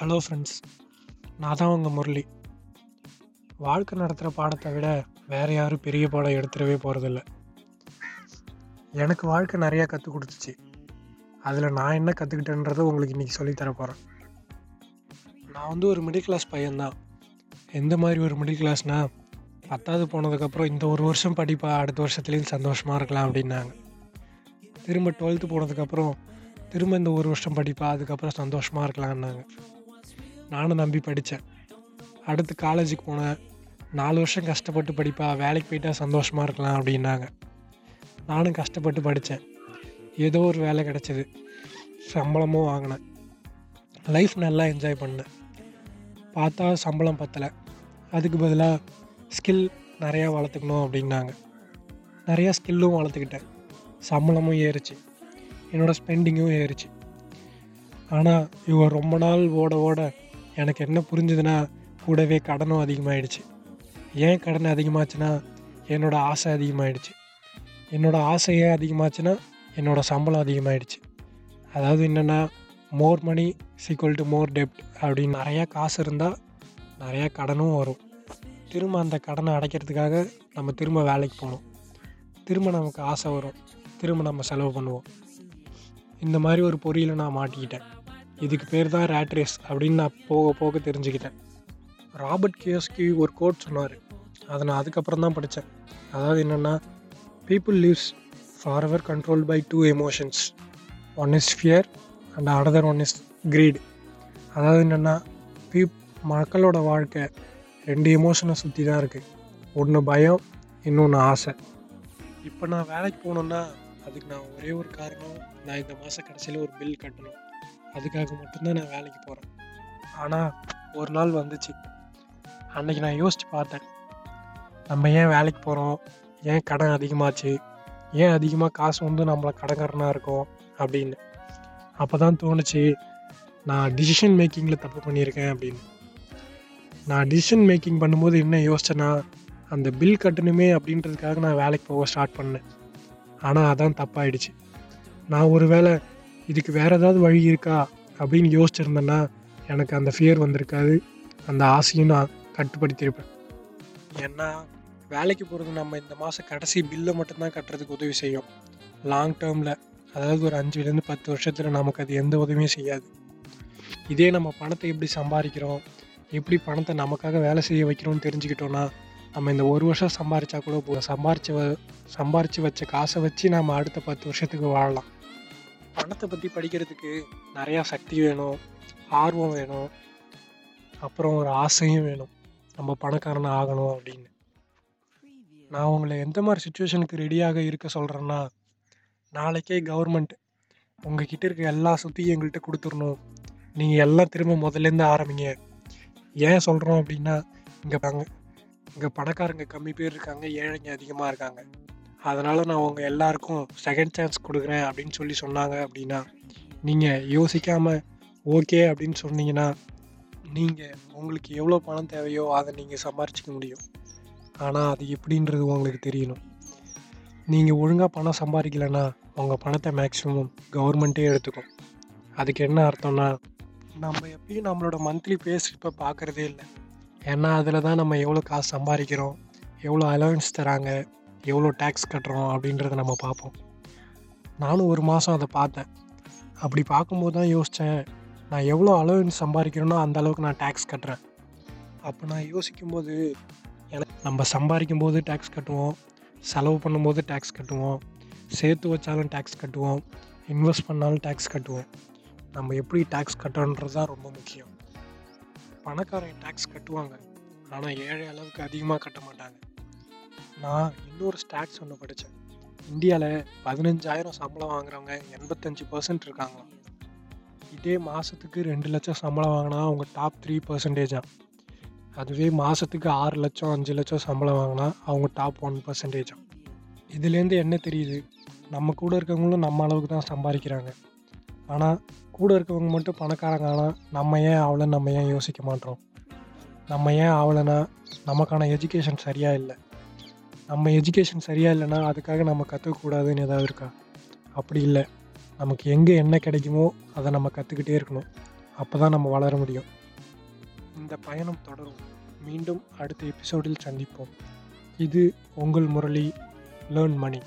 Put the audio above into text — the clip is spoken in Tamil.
ஹலோ ஃப்ரெண்ட்ஸ் நான் தான் உங்கள் முரளி. வாழ்க்கை நடத்துகிற பாடத்தை விட வேறு யாரும் பெரிய பாடம் எடுத்துடவே போகிறதில்ல எனக்கு வாழ்க்கை நிறையா கற்றுக் கொடுத்துச்சு. அதில் நான் என்ன கற்றுக்கிட்டேன்றதை உங்களுக்கு இன்றைக்கி சொல்லித்தர போகிறேன் நான் வந்து ஒரு மிடில் கிளாஸ் பையன்தான். எந்த மாதிரி ஒரு மிடில் கிளாஸ்னால் பத்தாவது போனதுக்கப்புறம் இந்த ஒரு வருஷம் படிப்பா அடுத்த வருஷத்துலேயும் சந்தோஷமாக இருக்கலாம் அப்படின்னாங்க. திரும்ப டுவெல்த்து போனதுக்கப்புறம் திரும்ப இந்த ஒரு வருஷம் படிப்பா அதுக்கப்புறம் சந்தோஷமாக இருக்கலான்னாங்க நானும் நம்பி படித்தேன். அடுத்து காலேஜுக்கு போனேன். நாலு வருஷம் கஷ்டப்பட்டு படிப்பா வேலைக்கு போயிட்டா சந்தோஷமாக இருக்கலாம் அப்படின்னாங்க. நானும் கஷ்டப்பட்டு படித்தேன். ஏதோ ஒரு வேலை கிடச்சிது. சம்பளமும் வாங்கினேன். லைஃப் நல்லா என்ஜாய் பண்ணேன். பார்த்தா சம்பளம் பத்தலை. அதுக்கு பதிலாக ஸ்கில் நிறையா வளர்த்துக்கணும் அப்படின்னாங்க. நிறையா ஸ்கில்லும் வளர்த்துக்கிட்டேன். சம்பளமும் ஏறுச்சு. என்னோடய ஸ்பெண்டிங்கும் ஏறுச்சு. ஆனால் இவன் ரொம்ப நாள் ஓட ஓட எனக்கு என்ன புரிஞ்சுதுன்னா கூடவே கடனும் அதிகமாகிடுச்சு ஏன் கடன் அதிகமாச்சுன்னா என்னோடய ஆசை அதிகமாகிடுச்சு என்னோடய ஆசை ஏன் அதிகமாச்சுன்னா என்னோடய சம்பளம் அதிகமாகிடுச்சு அதாவது என்னென்னா மோர் மணி சீக்குவல் டு மோர் டெப்ட் அப்படின்னு நிறையா காசு இருந்தால் நிறையா கடனும் வரும். திரும்ப அந்த கடனை அடைக்கிறதுக்காக நம்ம திரும்ப வேலைக்கு போகணும். திரும்ப நமக்கு ஆசை வரும். திரும்ப நம்ம செலவு பண்ணுவோம். இந்த மாதிரி ஒரு பொறியில் நான் மாட்டிக்கிட்டேன். இதுக்கு பேர் தான் ரேட் ரேஸ் அப்படின்னு நான் போக போக தெரிஞ்சுக்கிட்டேன். ராபர்ட் கியோஸ்கி ஒரு கோட் சொன்னார். அதை நான் அதுக்கப்புறம் தான் படித்தேன். அதாவது என்னென்னா people lives forever control by two emotions one is fear and another one is greed அதாவது என்னென்னா பீப் மக்களோட வாழ்க்கை ரெண்டு எமோஷனை சுற்றி தான் இருக்குது ஒன்று பயம் இன்னொன்று ஆசை. இப்போ நான் வேலைக்கு போகணுன்னா அதுக்கு நான் ஒரே ஒரு காரணம் நான் இந்த மாதம் கடைசியில் ஒரு பில் கட்டணும். அதுக்காக மட்டும்தான் நான் வேலைக்கு போகிறேன் ஆனால் ஒரு நாள் வந்துச்சு. அன்றைக்கி நான் யோசித்து பார்த்தேன். நம்ம ஏன் வேலைக்கு போகிறோம் ஏன் கடன் அதிகமாச்சு? ஏன் அதிகமாக காசு வந்து நம்மளை கடன்காரனாக இருக்கும்? அப்படின்னு. அப்போ தான் தோணுச்சு நான் டிசிஷன் மேக்கிங்கில் தப்பு பண்ணியிருக்கேன் அப்படின்னு. நான் டிசிஷன் மேக்கிங் பண்ணும்போது என்ன யோசிச்சேன்னா அந்த பில் கட்டணுமே அப்படின்றதுக்காக நான் வேலைக்கு போக ஸ்டார்ட் பண்ணேன். ஆனால் அதான் தப்பாயிடுச்சு. நான் ஒரு வேளை இதுக்கு வேறு ஏதாவது வழி இருக்கா அப்படின்னு யோசிச்சிருந்தேன்னா எனக்கு அந்த ஃபியர் வந்திருக்காது. அந்த ஆசையும் நான் கட்டுப்படுத்தியிருப்பேன். ஏன்னா வேலைக்கு போகிறது நம்ம இந்த மாதம் கடைசி பில்லை மட்டும்தான் கட்டுறதுக்கு உதவி செய்யும். லாங் டேர்மில் அதாவது ஒரு அஞ்சுலேருந்து பத்து வருஷத்தில் நமக்கு அது எந்த உதவியும் செய்யாது. இதே நம்ம பணத்தை எப்படி சம்பாதிக்கிறோம் எப்படி பணத்தை நமக்காக வேலை செய்ய வைக்கிறோம்னு தெரிஞ்சுக்கிட்டோன்னா நம்ம இந்த ஒரு வருஷம் சம்பாரிச்சா கூட சம்பாரிச்சு வ- சம்பாரிச்சு வச்ச காசை வச்சு நம்ம அடுத்த பத்து வருஷத்துக்கு வாழலாம். பணத்தை பற்றி படிக்கிறதுக்கு நிறையா சக்தி வேணும் ஆர்வம் வேணும் அப்புறம் ஒரு ஆசையும் வேணும். நம்ம பணக்காரன் ஆகணும் அப்படின்னு. நான் உங்களை எந்த மாதிரி சுச்சுவேஷனுக்கு ரெடியாக இருக்க சொல்கிறேன்னா நாளைக்கே கவர்மெண்ட் உங்ககிட்ட இருக்க எல்லா சொத்தையும் எங்கள்கிட்ட கொடுத்துடணும். நீங்கள் எல்லாம் திரும்ப முதல்லேருந்து ஆரம்பிங்க. ஏன் சொல்கிறோம் அப்படின்னா இங்கே பாங்க இங்கே பணக்காரங்க கம்மி பேர் இருக்காங்க ஏழைங்க அதிகமாக இருக்காங்க. அதனால் நான் உங்கள் எல்லாருக்கும் செகண்ட் சான்ஸ் கொடுக்குறேன் அப்படின்னு சொல்லி சொன்னாங்க அப்படின்னா நீங்கள் யோசிக்காமல் ஓகே அப்படின்னு சொன்னீங்கன்னா நீங்கள் உங்களுக்கு எவ்வளோ பணம் தேவையோ அதை நீங்கள் சம்பாரிச்சிக்க முடியும். ஆனால் அது எப்படின்றது உங்களுக்கு தெரியணும். நீங்கள் ஒழுங்காக பணம் சம்பாதிக்கலைன்னா உங்கள் பணத்தை மேக்ஸிமம் கவர்மெண்ட்டே எடுத்துக்கும். அதுக்கு என்ன அர்த்தம்னா நம்ம எப்பயும் நம்மளோட மந்த்லி பே ஸ்லிப்பை பார்க்குறதே இல்லை. ஏன்னா அதில் தான் நம்ம எவ்வளோ காசு சம்பாதிக்கிறோம் எவ்வளோ அலவன்ஸ் தராங்க எவ்வளோ டேக்ஸ் கட்டுறோம் அப்படின்றத நம்ம பார்ப்போம். நானும் ஒரு மாதம் அதை பார்த்தேன். அப்படி பார்க்கும்போது தான் யோசித்தேன் நான் எவ்வளோ அலவன்ஸ் சம்பாதிக்கிறேனோ அந்த அளவுக்கு நான் டேக்ஸ் கட்டுறேன். அப்போ நான் யோசிக்கும்போது எனக்கு நம்ம சம்பாதிக்கும் போது டேக்ஸ் கட்டுவோம் செலவு பண்ணும்போது டேக்ஸ் கட்டுவோம் சேர்த்து வச்சாலும் டேக்ஸ் கட்டுவோம் இன்வெஸ்ட் பண்ணாலும் டேக்ஸ் கட்டுவோம். நம்ம எப்படி டேக்ஸ் கட்டுறோன்றது தான் ரொம்ப முக்கியம். பணக்காரங்க டேக்ஸ் கட்டுவாங்க ஆனால் ஏழை அளவுக்கு அதிகமாக கட்ட மாட்டாங்க. நான் இன்னொரு ஸ்டாட்ஸ் ஒன்று படித்தேன் இந்தியாவில் பதினஞ்சாயிரம் சம்பளம் வாங்குறவங்க எண்பத்தஞ்சு பர்சன்ட் இருக்காங்களாம் இதே மாதத்துக்கு ரெண்டு லட்சம் சம்பளம் வாங்கினா அவங்க டாப் த்ரீ பர்சன்டேஜா அதுவே மாதத்துக்கு ஆறு லட்சம் அஞ்சு லட்சம் சம்பளம் வாங்கினா அவங்க டாப் ஒன் பர்சன்டேஜா இதுலேருந்து என்ன தெரியுது? நம்ம கூட இருக்கவங்களும் நம்ம அளவுக்கு தான் சம்பாதிக்கிறாங்க. ஆனால் கூட இருக்கவங்க மட்டும் பணக்காரங்க ஆனால் நம்ம ஏன் ஆகலைன்னு நம்ம ஏன் யோசிக்க மாட்டோம்? நம்ம ஏன் ஆகலைன்னா நமக்கான எஜுகேஷன் சரியாக இல்லை. நம்ம எஜுகேஷன் சரியாக இல்லைன்னா அதுக்காக நம்ம கற்றுக்கக்கூடாதுன்னு ஏதாவது இருக்கா? அப்படி இல்லை. நமக்கு எங்கே என்ன கிடைக்குமோ அதை நம்ம கற்றுக்கிட்டே இருக்கணும். அப்போ தான் நம்ம வளர முடியும். இந்த பயணம் தொடரும். மீண்டும் அடுத்த எபிசோடில் சந்திப்போம். இது உங்கள் முரளி லேர்ன் மணி